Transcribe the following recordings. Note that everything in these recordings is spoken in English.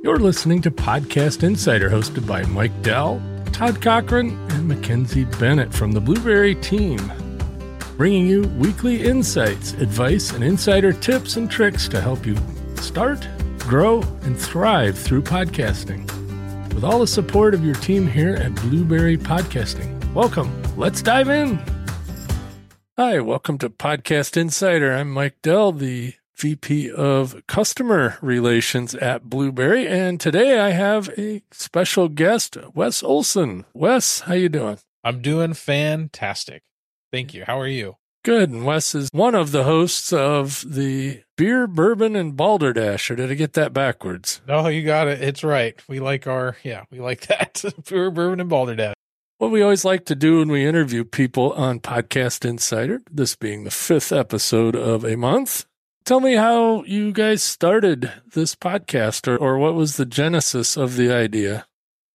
You're listening to Podcast Insider, hosted by Mike Dell, Todd Cochran, and Mackenzie Bennett from the Blubrry team, bringing you weekly insights, advice, and insider tips and tricks to help you start, grow, and thrive through podcasting. With all the support of your team here at Blubrry Podcasting. Welcome. Let's dive in. Hi, welcome to Podcast Insider. I'm Mike Dell, the VP of Customer Relations at Blubrry, and today I have a special guest, Wes Olsen. Wes, how you doing? I'm doing fantastic. Thank you. How are you? Good. And Wes is one of the hosts of the Beer, Bourbon, and Balderdash. Or did I get that backwards? No, you got it. It's right. We like our, yeah, we like that. Beer, Bourbon, and Balderdash. What we always like to do when we interview people on Podcast Insider, this being the fifth episode of a month, tell me how you guys started this podcast or, or what was the genesis of the idea?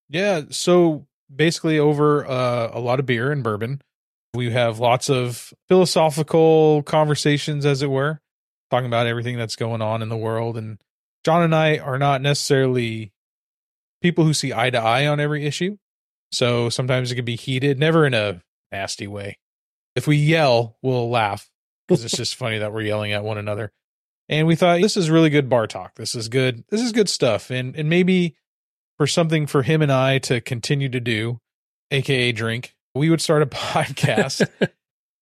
Yeah. So basically, over uh, a lot of beer and bourbon, we have lots of philosophical conversations, as it were, talking about everything that's going on in the world. And John and I are not necessarily people who see eye to eye on every issue. So sometimes it can be heated, never in a nasty way. If we yell, we'll laugh because it's just funny that we're yelling at one another and we thought this is really good bar talk. This is good. This is good stuff. And and maybe for something for him and I to continue to do, aka drink, we would start a podcast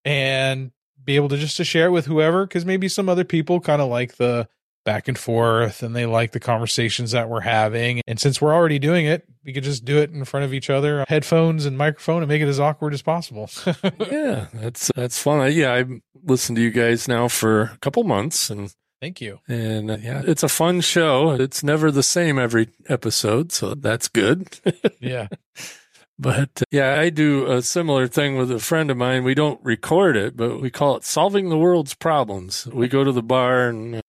and be able to just to share it with whoever because maybe some other people kind of like the back and forth and they like the conversations that we're having and since we're already doing it we could just do it in front of each other headphones and microphone and make it as awkward as possible yeah that's that's fun yeah i've listened to you guys now for a couple months and Thank you. And uh, yeah, it's a fun show. It's never the same every episode, so that's good. yeah. But uh, yeah, I do a similar thing with a friend of mine. We don't record it, but we call it solving the world's problems. We go to the bar and uh,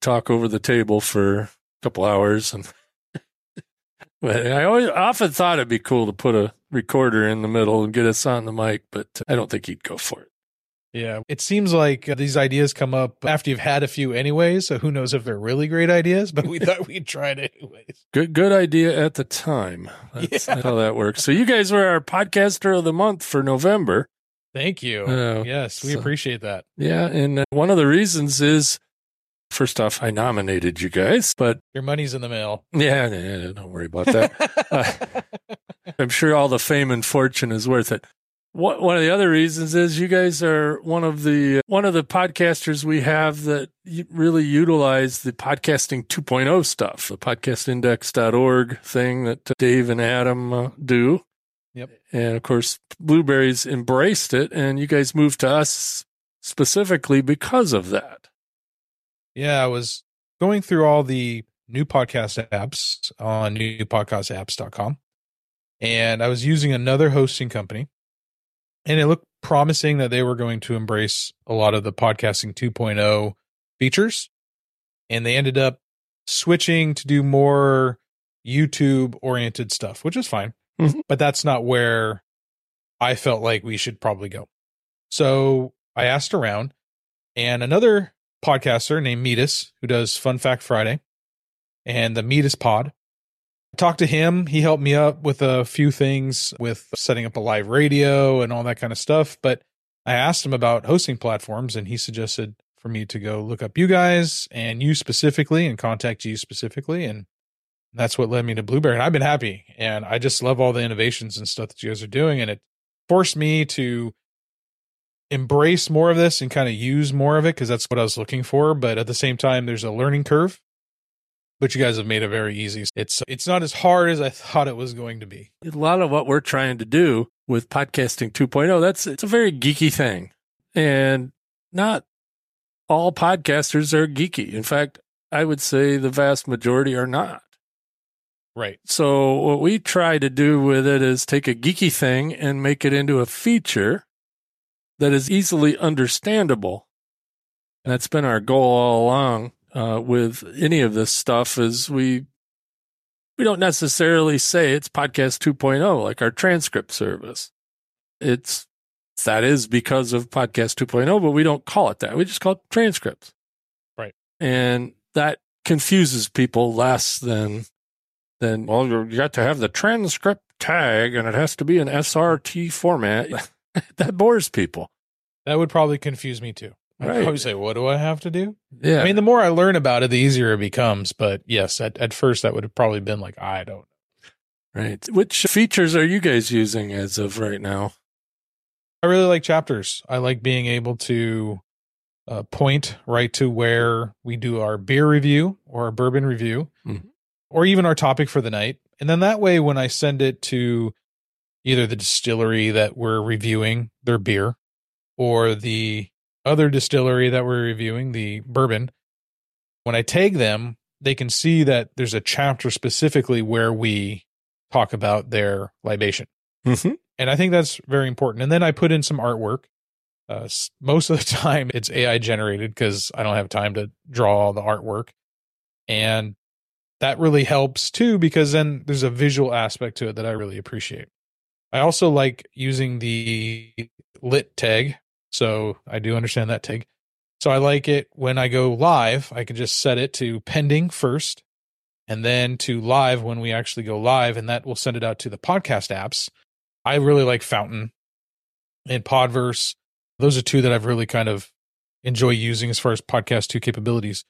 talk over the table for a couple hours and but I always often thought it'd be cool to put a recorder in the middle and get us on the mic, but I don't think he'd go for it. Yeah. It seems like these ideas come up after you've had a few anyways. So who knows if they're really great ideas, but we thought we'd try it anyways. Good, good idea at the time. That's yeah. how that works. So you guys were our podcaster of the month for November. Thank you. Uh, yes, we so, appreciate that. Yeah. And uh, one of the reasons is First off, I nominated you guys, but your money's in the mail. Yeah, yeah don't worry about that. uh, I'm sure all the fame and fortune is worth it. One of the other reasons is you guys are one of the one of the podcasters we have that really utilize the podcasting 2.0 stuff, the podcastindex.org thing that Dave and Adam uh, do. Yep. And of course, Blubrry's embraced it, and you guys moved to us specifically because of that. Yeah, I was going through all the new podcast apps on newpodcastapps.com, and I was using another hosting company and it looked promising that they were going to embrace a lot of the podcasting 2.0 features and they ended up switching to do more YouTube oriented stuff, which is fine. Mm-hmm. But that's not where I felt like we should probably go. So I asked around, and another podcaster named Metis, who does Fun Fact Friday and the Metis Pod, talked to him. He helped me up with a few things with setting up a live radio and all that kind of stuff. But I asked him about hosting platforms and he suggested for me to go look up you guys and you specifically and contact you specifically. And that's what led me to Blubrry. And I've been happy and I just love all the innovations and stuff that you guys are doing. And it forced me to embrace more of this and kind of use more of it because that's what I was looking for. But at the same time, there's a learning curve but you guys have made it very easy. It's it's not as hard as I thought it was going to be. A lot of what we're trying to do with podcasting 2.0, that's it's a very geeky thing. And not all podcasters are geeky. In fact, I would say the vast majority are not. Right. So what we try to do with it is take a geeky thing and make it into a feature that is easily understandable. And that's been our goal all along uh, with any of this stuff is we we don't necessarily say it's podcast 2.0 like our transcript service. It's that is because of podcast 2.0, but we don't call it that. We just call it transcripts. Right. And that confuses people less than than well, you got to have the transcript tag and it has to be an SRT format. that bores people. That would probably confuse me too. Right. probably say, what do I have to do? Yeah. I mean, the more I learn about it, the easier it becomes. But yes, at, at first that would have probably been like, I don't. Know. Right. Which features are you guys using as of right now? I really like chapters. I like being able to uh, point right to where we do our beer review or our bourbon review, Mhm. or even our topic for the night. And then that way, when I send it to either the distillery that we're reviewing their beer or the other distillery that we're reviewing, the bourbon, when I tag them, they can see that there's a chapter specifically where we talk about their libation Mm-hmm. and I think that's very important. And then I put in some artwork. Uh, most of the time, it's AI generated because I don't have time to draw all the artwork, and that really helps too because then there's a visual aspect to it that I really appreciate. I also like using the lit tag, so I do understand that tag. So I like it when I go live. I can just set it to pending first, and then to live when we actually go live, and that will send it out to the podcast apps. I really like Fountain and Podverse. Those are two that I've really kind of enjoy using as far as podcast two capabilities.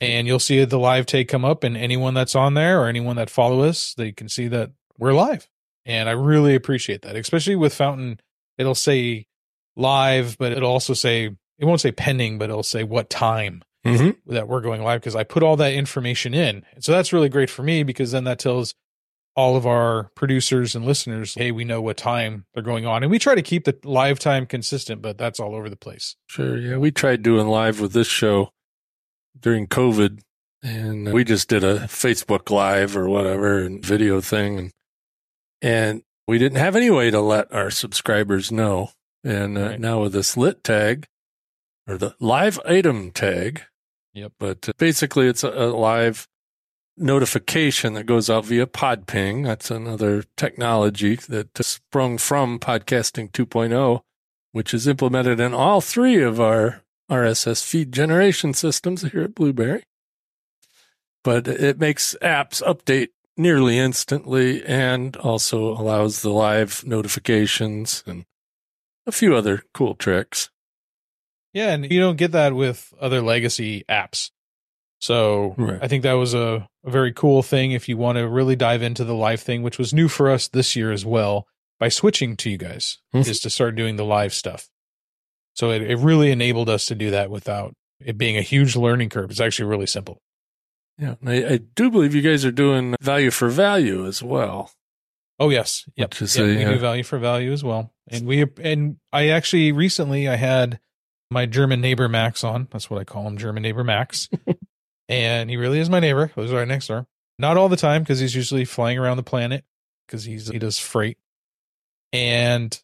And you'll see the live take come up, and anyone that's on there or anyone that follow us, they can see that we're live. And I really appreciate that, especially with Fountain. It'll say live, but it'll also say it won't say pending, but it'll say what time Mm-hmm. that we're going live because I put all that information in. So that's really great for me because then that tells all of our producers and listeners, hey, we know what time they're going on. And we try to keep the live time consistent, but that's all over the place. Sure. Yeah. We tried doing live with this show during COVID and we just did a Facebook live or whatever and video thing. And, and we didn't have any way to let our subscribers know. And uh, Right. now with this lit tag or the live item tag. Yep. But uh, basically it's a, a live notification that goes out via Podping. That's another technology that sprung from podcasting 2.0 which is implemented in all three of our RSS feed generation systems here at Blubrry. But it makes apps update nearly instantly and also allows the live notifications and a few other cool tricks. Yeah. And you don't get that with other legacy apps. So Right. I think that was a, a very cool thing if you want to really dive into the live thing, which was new for us this year as well by switching to you guys Mhm. is to start doing the live stuff. So it, it really enabled us to do that without it being a huge learning curve. It's actually really simple. Yeah. I, I do believe you guys are doing value for value as well. Oh yes, yep. Which is Yep, a, we uh, do value for value as well, and we and I actually recently I had my German neighbor Max on. That's what I call him, German neighbor Max, and he really is my neighbor. He lives right next door. Not all the time because he's usually flying around the planet because he's he does freight, and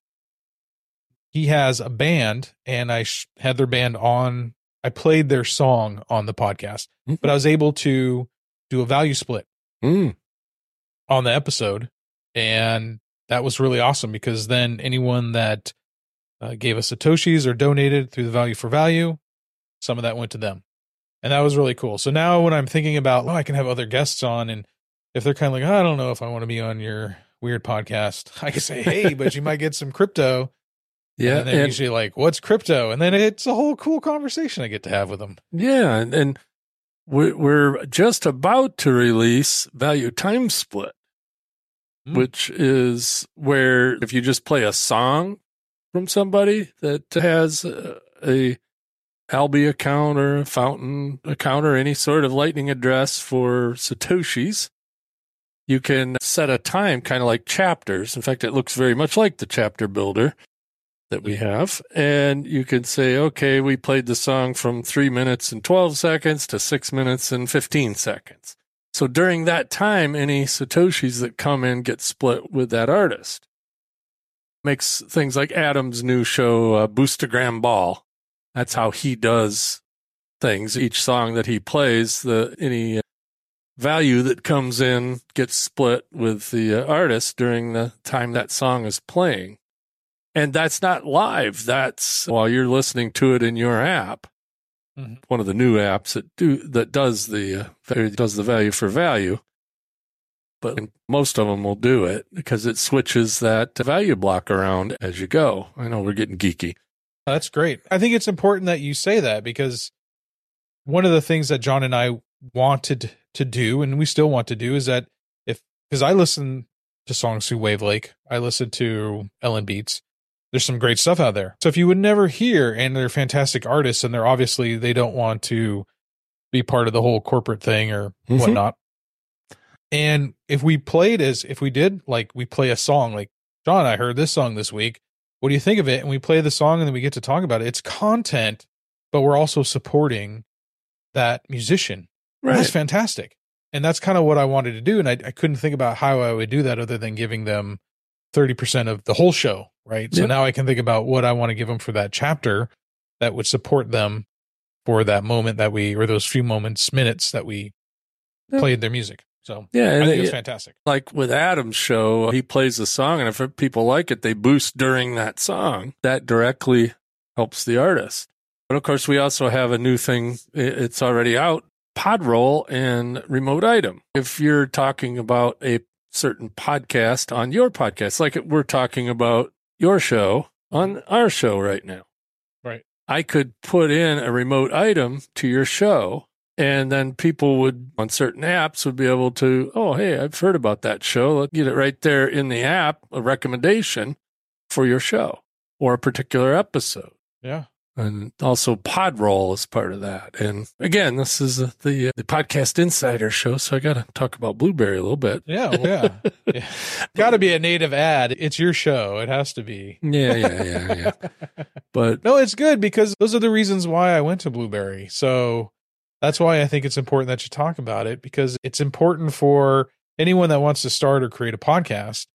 he has a band, and I sh- had their band on. I played their song on the podcast, but I was able to do a value split Mm, on the episode and that was really awesome because then anyone that uh, gave us satoshis or donated through the value for value some of that went to them. And that was really cool. So now when i'm thinking about oh i can have other guests on and if they're kind of like i don't know if i want to be on your weird podcast i can say hey but you might get some crypto. Yeah. and they're and- usually like what's crypto? And then it's a whole cool conversation i get to have with them. Yeah, and, and we're, we're just about to release Value Time Split, Mm. which is where if you just play a song from somebody that has a, a Alby account or a Fountain account or any sort of Lightning address for Satoshis, you can set a time kind of like chapters. In fact, it looks very much like the chapter builder that we have. And you can say, okay, we played the song from three minutes and 12 seconds to six minutes and 15 seconds. So during that time, any Satoshis that come in get split with that artist. Makes things like Adam's new show, uh, Boostagram Ball. That's how he does things. Each song that he plays, the any value that comes in gets split with the uh, artist during the time that song is playing. And that's not live. That's while you're listening to it in your app. Mhm. one of the new apps that do that does the uh, does the value for value. But most of them will do it because it switches that value block around as you go. I know we're getting geeky. That's great. I think it's important that you say that because one of the things that John and I wanted to do, and we still want to do, is that if because I listen to songs through Wavlake, I listen to LN Beats. There's some great stuff out there. So if you would never hear, and they're fantastic artists, and they're obviously they don't want to be part of the whole corporate thing or Mhm. whatnot. And if we played as if we did like we play a song like John, I heard this song this week. What do you think of it? And we play the song and then we get to talk about it. It's content, but we're also supporting that musician. That's fantastic. And that's kind of what I wanted to do. And I, I couldn't think about how I would do that other than giving them 30% of the whole show. Right. So Yep. now I can think about what I want to give them for that chapter that would support them for that moment that we, or those few moments, minutes that we Yep. played their music. So Yeah, I think it was fantastic. like with Adam's show, he plays the song, and if people like it, they boost during that song. That directly helps the artist. But of course, we also have a new thing. It's already out: Podroll and Remote Item. If you're talking about a certain podcast on your podcast, like we're talking about your show on our show right now, Right. I could put in a remote item to your show and then people would on certain apps would be able to, oh, hey, I've heard about that show. Let's get it right there in the app, a recommendation for your show or a particular episode. Yeah. And also Podroll is part of that. And again, this is the the podcast insider show, so I got to talk about Blubrry a little bit. Yeah. Yeah. yeah. Got to be a native ad. It's your show. It has to be. Yeah, yeah, yeah, yeah. But No, it's good because those are the reasons why I went to Blubrry. So that's why I think it's important that you talk about it because it's important for anyone that wants to start or create a podcast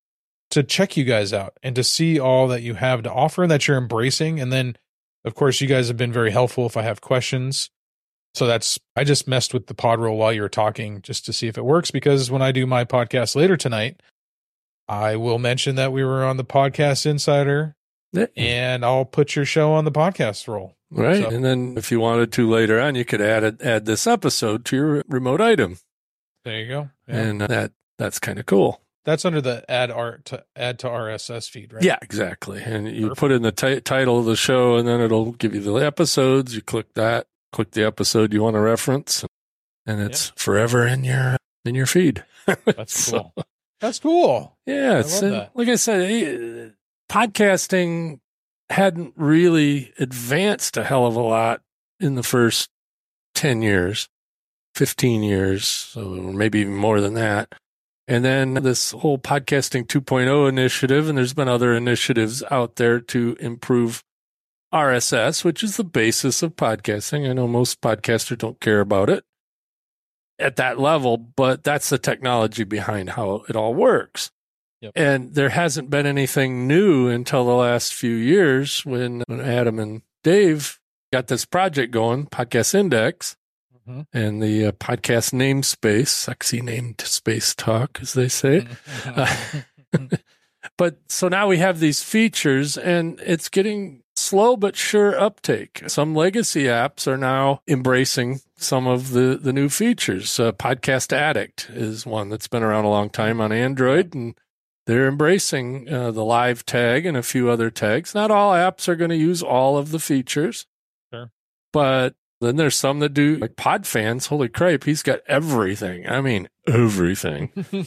to check you guys out and to see all that you have to offer and that you're embracing. And then, of course, you guys have been very helpful if I have questions. So that's, I just messed with the pod roll while you were talking just to see if it works because when I do my podcast later tonight, I will mention that we were on the Podcast Insider and I'll put your show on the podcast roll. Right. So- and then if you wanted to later on, you could add it, add this episode to your remote item. There you go. Yeah. And that that's kind of cool. That's under the add art to add to RSS feed, right? Yeah, exactly. And you Perfect. put in the ti- title of the show and then it'll give you the episodes. You click that, click the episode you want to reference and it's forever in your in your feed. That's So, cool. That's cool. Yeah, I it's, love uh, like I said, eh, podcasting hadn't really advanced a hell of a lot in the first 10 years, 15 years, so or maybe even more than that. And then this whole podcasting 2.0 initiative, and there's been other initiatives out there to improve RSS, which is the basis of podcasting. I know most podcasters don't care about it at that level, but that's the technology behind how it all works. Yep. And there hasn't been anything new until the last few years when, when Adam and Dave got this project going, Podcast Index, Mhm. and the uh, podcast namespace, sexy name to space talk, as they say. But so now we have these features and it's getting slow but sure uptake. Some legacy apps are now embracing some of the, the new features. Uh, Podcast Addict is one that's been around a long time on Android and they're embracing uh, the live tag and a few other tags. Not all apps are going to use all of the features. Sure. But then there's some that do like pod fans. Holy crap, he's got everything. I mean, everything.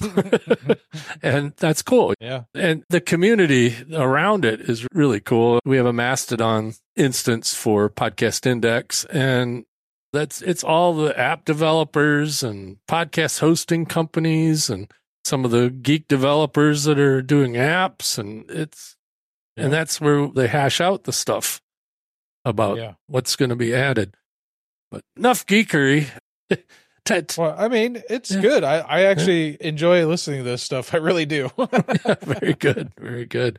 and that's cool yeah. and the community around it is really cool. We have a Mastodon instance for Podcast Index, and that's it's all the app developers and podcast hosting companies and some of the geek developers that are doing apps, and it's and that's where they hash out the stuff about Yeah. what's going to be added. But enough geekery. Well, I mean, it's Yeah. good. I, I actually enjoy listening to this stuff. I really do. very good, very good.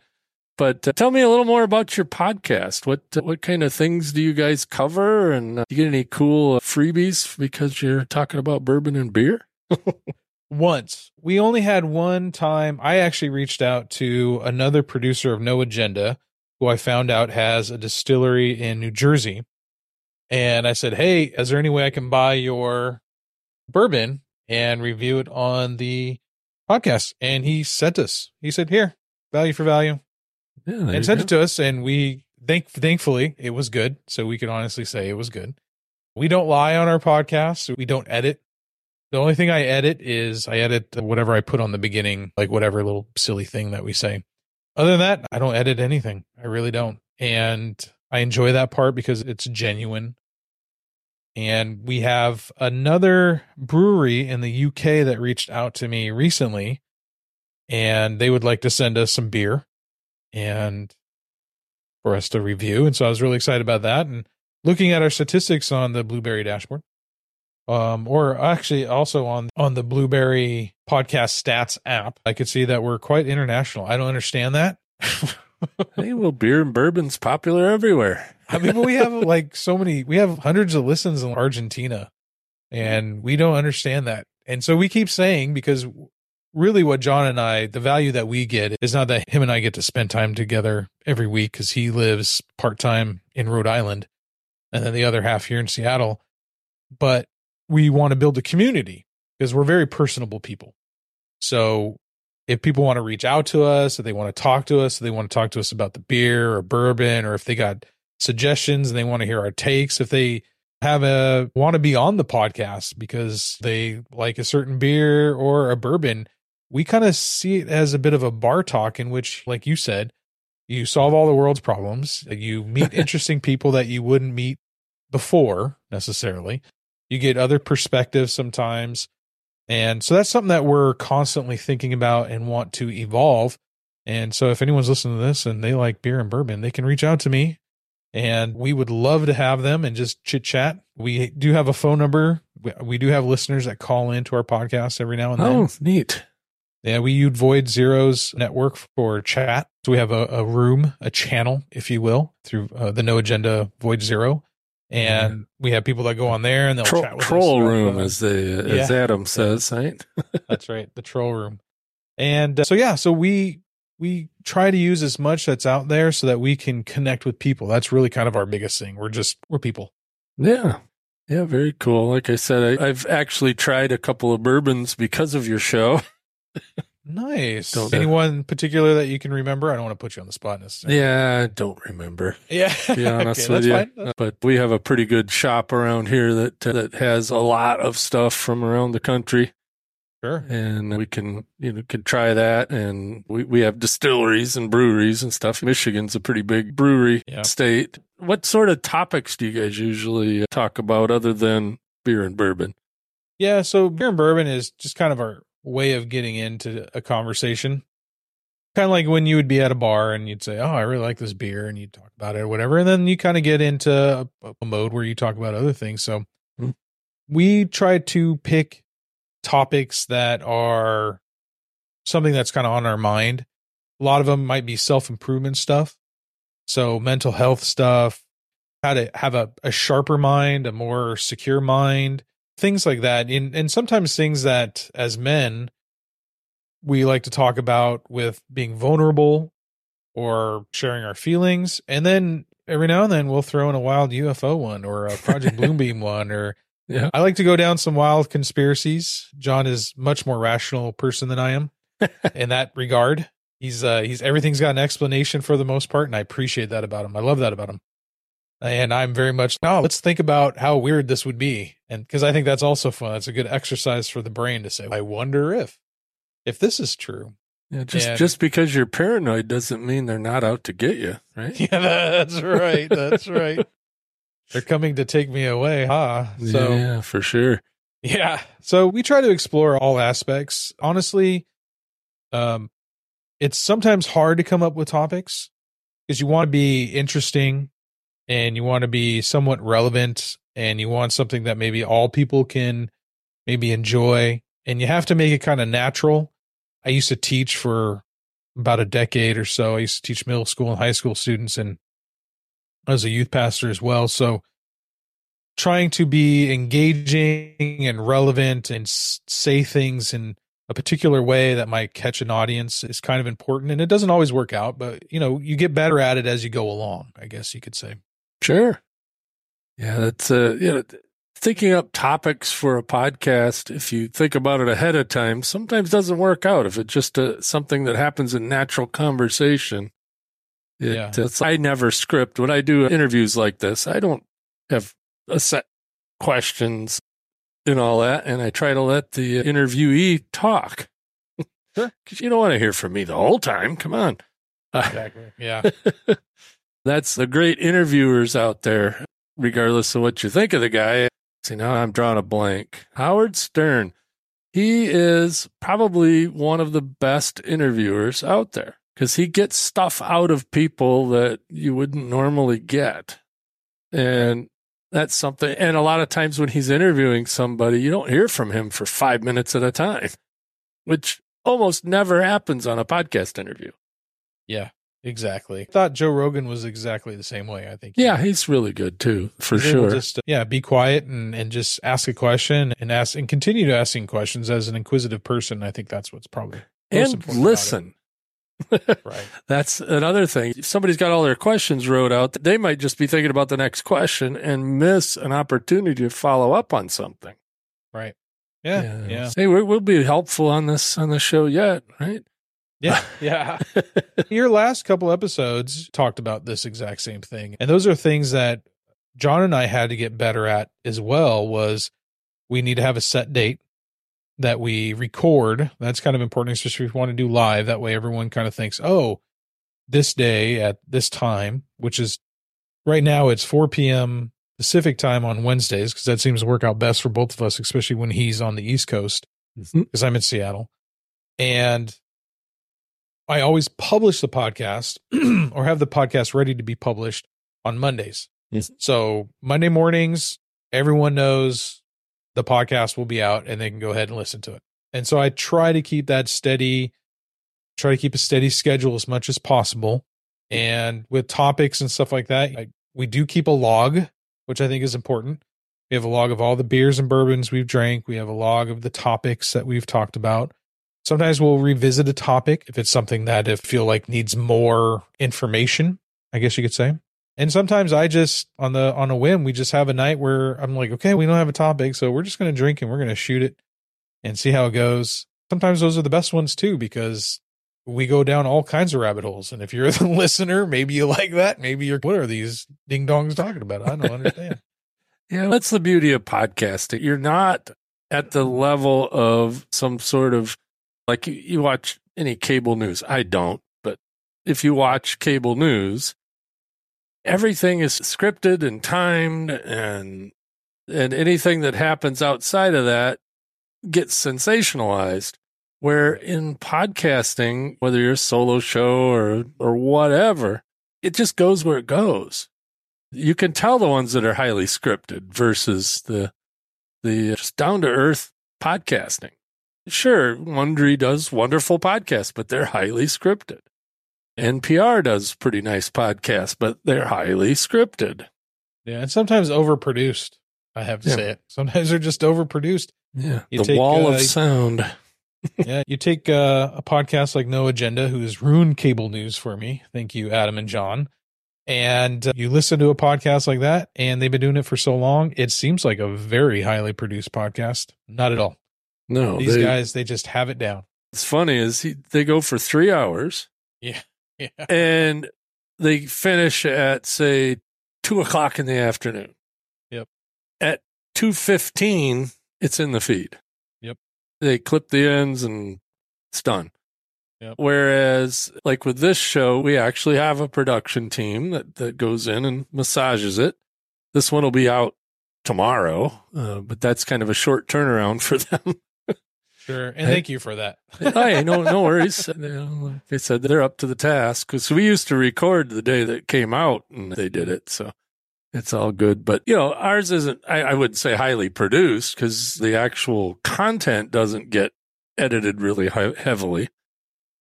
But uh, tell me a little more about your podcast. What uh, what kind of things do you guys cover, and uh, you get any cool uh, freebies because you're talking about bourbon and beer? Once we only had one time. I actually reached out to another producer of No Agenda, who I found out has a distillery in New Jersey, And I said, Hey, is there any way I can buy your bourbon and review it on the podcast? And he sent us, he said, Here, value for value. Yeah, and sent go. it to us. And we, thank, thankfully, it was good. So we can honestly say it was good. We don't lie on our podcast. We don't edit. The only thing I edit is I edit whatever I put on the beginning, like whatever little silly thing that we say. Other than that, I don't edit anything. I really don't. And I enjoy that part because it's genuine. And we have another brewery in the UK that reached out to me recently and they would like to send us some beer and for us to review. And so I was really excited about that. And looking at our statistics on the Blubrry dashboard, um, or actually also on on the Blubrry podcast stats app, I could see that we're quite international. I don't understand that. Hey, well, beer and bourbon's popular everywhere. I mean, we have like so many, we have hundreds of listens in Argentina and we don't understand that. And so we keep saying, because really what John and I, the value that we get is not that him and I get to spend time together every week because he lives part time in Rhode Island and then the other half here in Seattle, but we want to build a community because we're very personable people. So if people want to reach out to us, if they want to talk to us, if they want to talk to us about the beer or bourbon, or if they got suggestions and they want to hear our takes, if they have a want to be on the podcast because they like a certain beer or a bourbon, we kind of see it as a bit of a bar talk in which, like you said, you solve all the world's problems. You meet interesting people that you wouldn't meet before necessarily. You get other perspectives sometimes. And so that's something that we're constantly thinking about and want to evolve. And so if anyone's listening to this and they like beer and bourbon, they can reach out to me and we would love to have them and just chit chat. We do have a phone number. We, we do have listeners that call into our podcast every now and then. Oh, neat. Yeah, we use Void Zero's network for chat. So we have a, a room, a channel, if you will, through uh, the No Agenda Void Zero. And we have people that go on there and they'll Tro- chat with troll us. room, as the as Yeah. Adam says, right? That's right, the troll room. And uh, so yeah, so we we try to use as much that's out there so that we can connect with people. That's really kind of our biggest thing. We're just we're people. Yeah. Yeah, very cool. Like I said, I, I've actually tried a couple of bourbons because of your show. Nice. Don't- Anyone particular that you can remember? I don't want to put you on the spot necessarily. Yeah, I don't remember. Yeah. To be honest Okay, with you, fine. But we have a pretty good shop around here that that has a lot of stuff from around the country, Sure. and we can you know could try that. And we we have distilleries and breweries and stuff. Michigan's a pretty big brewery Yeah. state. What sort of topics do you guys usually uh, talk about other than beer and bourbon? Yeah, so beer and bourbon is just kind of our way of getting into a conversation. Kind of like when you would be at a bar and you'd say, "Oh, I really like this beer," and you'd talk about it or whatever, and then you kind of get into a, a mode where you talk about other things. So Hmm. we try to pick topics that are something that's kind of on our mind. A lot of them might be self improvement stuff, so mental health stuff, how to have a, a sharper mind, a more secure mind things like that and and sometimes things that as men we like to talk about with being vulnerable or sharing our feelings and then every now and then we'll throw in a wild UFO one or a Project Blue Beam one or Yeah. I like to go down some wild conspiracies. John is much more rational person than I am in that regard. He's uh he's everything's got an explanation for the most part and I appreciate that about him. I love that about him. And I'm very much oh, let's think about how weird this would be. And because I think that's also fun. It's a good exercise for the brain to say, I wonder if if this is true. Yeah, just And- just because you're paranoid doesn't mean they're not out to get you, right? Yeah, that's right. That's right. They're coming to take me away, huh? So yeah, for sure. Yeah. So we try to explore all aspects. Honestly, um, it's sometimes hard to come up with topics because you want to be interesting and you want to be somewhat relevant and you want something that maybe all people can maybe enjoy and you have to make it kind of natural. I used to teach for about a decade or so. I used to teach middle school and high school students and I was a youth pastor as well. So trying to be engaging and relevant and say things in a particular way that might catch an audience is kind of important and it doesn't always work out but you know you get better at it as you go along i guess you could say Sure. Yeah, that's uh, you know, thinking up topics for a podcast. If you think about it ahead of time, sometimes doesn't work out. If it's just a, something that happens in natural conversation, it, Yeah. it's, I never script when I do interviews like this. I don't have a set questions and all that, and I try to let the interviewee talk. Because you don't want to hear from me the whole time. Come on. Uh, Exactly. Yeah. that's the great interviewers out there, regardless of what you think of the guy. See, now I'm drawing a blank. Howard Stern. He is probably one of the best interviewers out there because he gets stuff out of people that you wouldn't normally get. And that's something. And a lot of times when he's interviewing somebody, you don't hear from him for five minutes at a time, which almost never happens on a podcast interview. Yeah. Exactly. I thought Joe Rogan was exactly the same way. I think. Yeah, he's really good too, for sure. Just uh, yeah, be quiet and and just ask a question and ask and continue to asking questions as an inquisitive person. I think that's what's probably most and listen. right. That's another thing. If somebody's got all their questions wrote out, they might just be thinking about the next question and miss an opportunity to follow up on something. Right. Yeah. Yeah. Hey, we'll be helpful on this on the show yet, right? Yeah. Yeah. Your last couple episodes talked about this exact same thing. And those are things that John and I had to get better at as well was we need to have a set date that we record. That's kind of important, especially if we want to do live. That way everyone kind of thinks, oh, this day at this time, which is right now it's 4 p.m. Pacific time on Wednesdays, because that seems to work out best for both of us, especially when he's on the East Coast mm-hmm. because I'm in Seattle. And I always publish the podcast or have the podcast ready to be published on Mondays. Yes. So Monday mornings, everyone knows the podcast will be out and they can go ahead and listen to it. And so I try to keep that steady, try to keep a steady schedule as much as possible. And with topics and stuff like that, I, we do keep a log, which I think is important. We have a log of all the beers and bourbons we've drank. We have a log of the topics that we've talked about. Sometimes we'll revisit a topic if it's something that I feel like needs more information, I guess you could say. And sometimes I just on the on a whim, we just have a night where I'm like, okay, we don't have a topic, so we're just gonna drink and we're gonna shoot it and see how it goes. Sometimes those are the best ones too, because we go down all kinds of rabbit holes. And if you're the listener, maybe you like that. Maybe you're what are these ding dongs talking about? I don't understand. Yeah, that's the beauty of podcasting. You're not at the level of some sort of like you, you watch any cable news. I don't, but if you watch cable news, everything is scripted and timed and and anything that happens outside of that gets sensationalized. Where in podcasting, whether you're a solo show or or whatever, it just goes where it goes you can tell the ones that are highly scripted versus the the uh, just down to earth podcasting. Sure, Wondery does wonderful podcasts, but they're highly scripted. NPR does pretty nice podcasts, but they're highly scripted. Yeah, and sometimes overproduced. I have to Yeah. say it. Sometimes they're just overproduced. Yeah, You the take, wall uh, of sound. yeah, you take uh, a podcast like No Agenda, who has ruined cable news for me. Thank you, Adam and John. And uh, you listen to a podcast like that, and they've been doing it for so long. It seems like a very highly produced podcast. Not at all. No, These they- guys, they just have it down. It's funny is he, they go for three hours Yeah. and they finish at say two o'clock in the afternoon. Yep. At two fifteen, it's in the feed. Yep. They clip the ends and it's done. Yep. Whereas, like with this show, we actually have a production team that that goes in and massages it. This one will be out tomorrow, uh, but that's kind of a short turnaround for them. Sure. And thank you for that. hey, no, no worries. You know, like I said, they're up to the task because we used to record the day that came out and they did it. So it's all good. But, you know, ours isn't, I, I wouldn't say highly produced because the actual content doesn't get edited really high, heavily.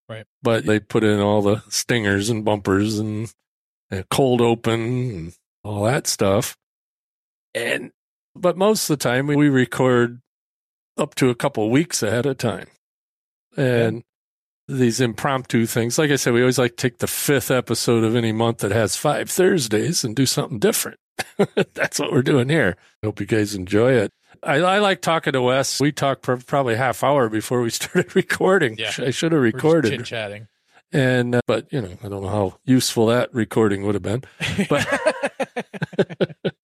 Right. But they put in all the stingers and bumpers and, and cold open and all that stuff. And, but most of the time we record up to a couple weeks ahead of time. And these impromptu things, like I said, we always like to take the fifth episode of any month that has five Thursdays and do something different. That's what we're doing here. Hope you guys enjoy it. I, I like talking to Wes. We talked for probably half hour before we started recording. Yeah. I should have recorded. chit chatting. And uh, but you know, I don't know how useful that recording would have been. But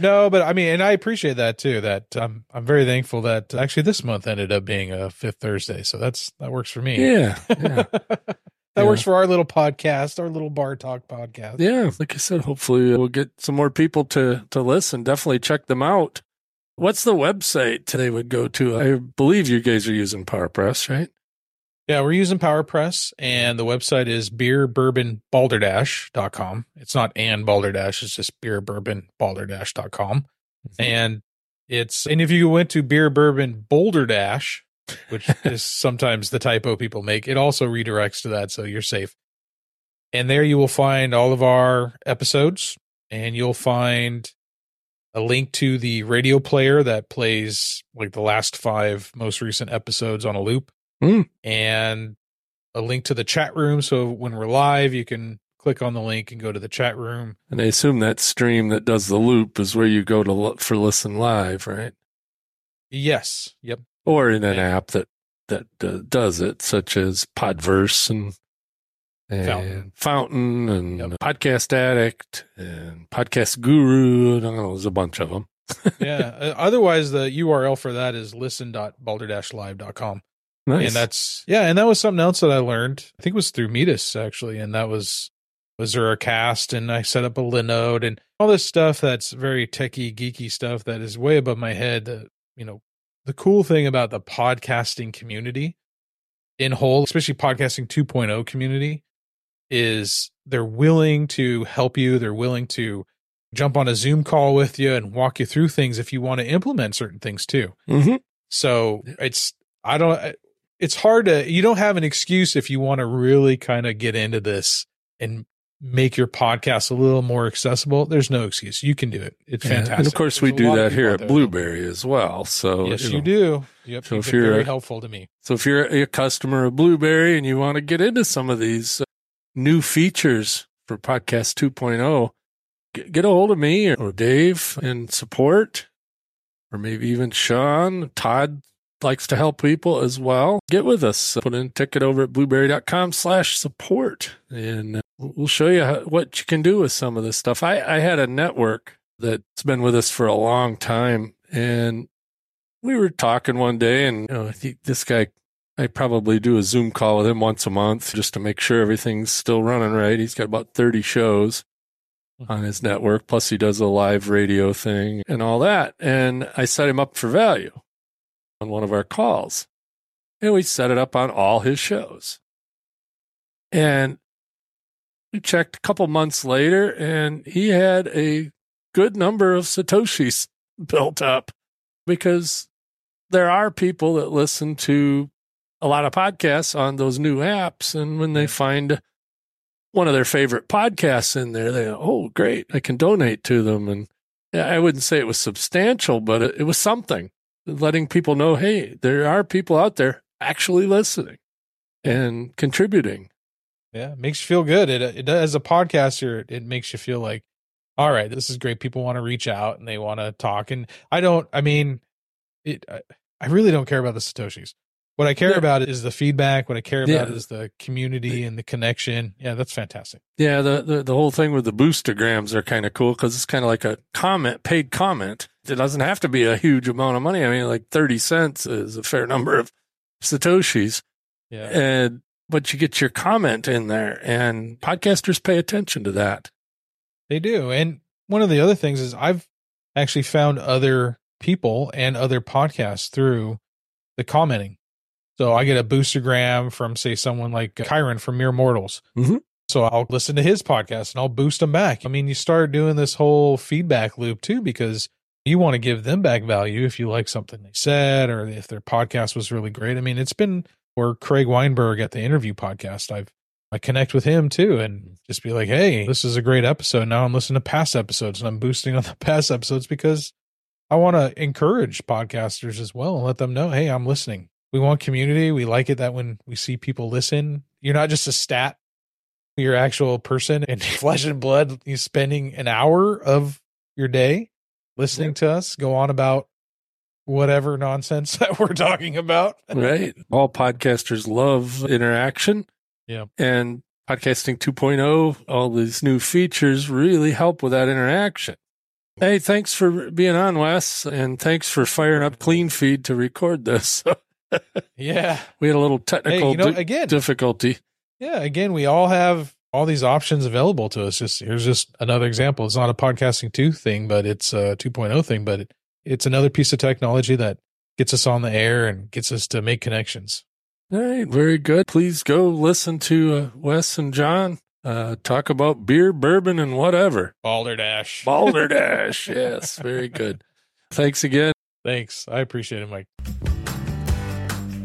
no, but I mean, and I appreciate that too. That I'm I'm very thankful that actually this month ended up being a fifth Thursday, so that's that works for me. yeah, yeah, that Yeah. works for our little podcast, our little bar talk podcast. yeah. Like I said, hopefully we'll get some more people to to listen. Definitely check them out. What's the website they would go to? I believe you guys are using PowerPress, right? Yeah, we're using PowerPress, and the website is beerbourbonbalderdash.com. It's not and balderdash, it's just beerbourbonbalderdash.com. Mm-hmm. And it's, and if you went to beer bourbon boulder dash, which is sometimes the typo people make, it also redirects to that, so you're safe. And there you will find all of our episodes, and you'll find a link to the radio player that plays like the last five most recent episodes on a loop Hmm. and a link to the chat room. So when we're live, you can click on the link and go to the chat room. And I assume that stream that does the loop is where you go to look for listen live, right? Yes. Yep. Or in an Yeah. app that that uh, does it, such as Podverse and and Fountain. Fountain, and Yep. Podcast Addict and Podcast Guru. I don't know, there's a bunch of them. Yeah. Uh, otherwise, the URL for that is listen.balder-live.com. Nice. And that's, yeah. And that was something else that I learned. I think it was through Metis actually. And that was, was there a cast and I set up a Linode and all this stuff that's very techie, geeky stuff that is way above my head. That, you know, the cool thing about the podcasting community in whole, especially podcasting 2.0 community, is they're willing to help you. They're willing to jump on a Zoom call with you and walk you through things if you want to implement certain things too. hmm So it's, I don't, it's hard to, you don't have an excuse if you want to really kind of get into this and make your podcast a little more accessible. There's no excuse. You can do it. It's fantastic. And of course, There's we do that here at. Blubrry as well. So Yes, you you do. Yep. So if you're very a- helpful to me. So if you're a customer of Blubrry and you want to get into some of these uh, new features for Podcast 2.0, get, get a hold of me or, or Dave and support, or maybe even Sean. Todd likes to help people as well. Get with us. Put in a ticket over at blubrry.com slash support and we'll show you how, what you can do with some of this stuff. I, I had a network that's been with us for a long time and we were talking one day and you know, this guy I probably do a Zoom call with him once a month just to make sure everything's still running right. He's got about 30 shows on his network, plus he does a live radio thing and all that. And I set him up for value on one of our calls. And we set it up on all his shows. And we checked a couple months later and he had a good number of Satoshis built up because there are people that listen to a lot of podcasts on those new apps. And when they find one of their favorite podcasts in there, they go, oh, great, I can donate to them. And I wouldn't say it was substantial, but it, it was something letting people know, hey, there are people out there actually listening and contributing. Yeah, it makes you feel good. It, it as a podcaster, it makes you feel like, all right, this is great. People want to reach out and they want to talk. And I don't. I mean, it. I, I really don't care about the satoshis. What I care Yeah. about is the feedback. What I care about Yeah. is the community and the connection. Yeah, that's fantastic. Yeah, the, the, the whole thing with the boostagrams are kind of cool because it's kind of like a comment, paid comment. It doesn't have to be a huge amount of money. I mean, like 30 cents is a fair number of Satoshis. Yeah, And, but you get your comment in there and podcasters pay attention to that. they do. And one of the other things is I've actually found other people and other podcasts through the commenting. So I get a boostagram from, say, someone like Kyron from Mere Mortals. Mhm. So I'll listen to his podcast and I'll boost them back. I mean, you start doing this whole feedback loop too, because you want to give them back value if you like something they said or if their podcast was really great. I mean, it's been or Craig Weinberg at the interview podcast. I've I connect with him too and mm-hmm. just be like, hey, this is a great episode. Now I'm listening to past episodes and I'm boosting on the past episodes because I want to encourage podcasters as well and let them know, hey, I'm listening. We want community. We like it that when we see people listen, you're not just a stat, you're actual person and flesh and blood. You're spending an hour of your day listening to us go on about whatever nonsense that we're talking about. right. All podcasters love interaction. Yeah. And podcasting 2.0, all these new features really help with that interaction. Hey, thanks for being on, Wes, and thanks for firing up Clean Feed to record this. yeah. We had a little technical Hey, you know, di- again, difficulty. yeah, again, we all have all these options available to us. Just here's just another example. It's not a podcasting two thing, but it's a 2.0 thing, but it, it's another piece of technology that gets us on the air and gets us to make connections. All right, very good. Please go listen to uh, Wes and John uh, talk about beer, bourbon, and whatever. Balderdash. Balderdash. yes, very good. Thanks again. Thanks. I appreciate it, Mike.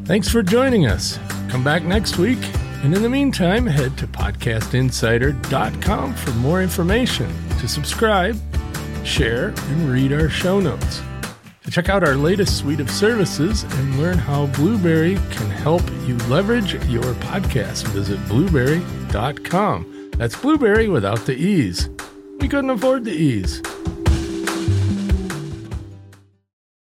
Thanks for joining us. Come back next week. And in the meantime, head to podcastinsider.com for more information, to subscribe, share, and read our show notes. To check out our latest suite of services and learn how Blubrry can help you leverage your podcast, visit blubrry.com. That's blueberry without the E's. We couldn't afford the E's.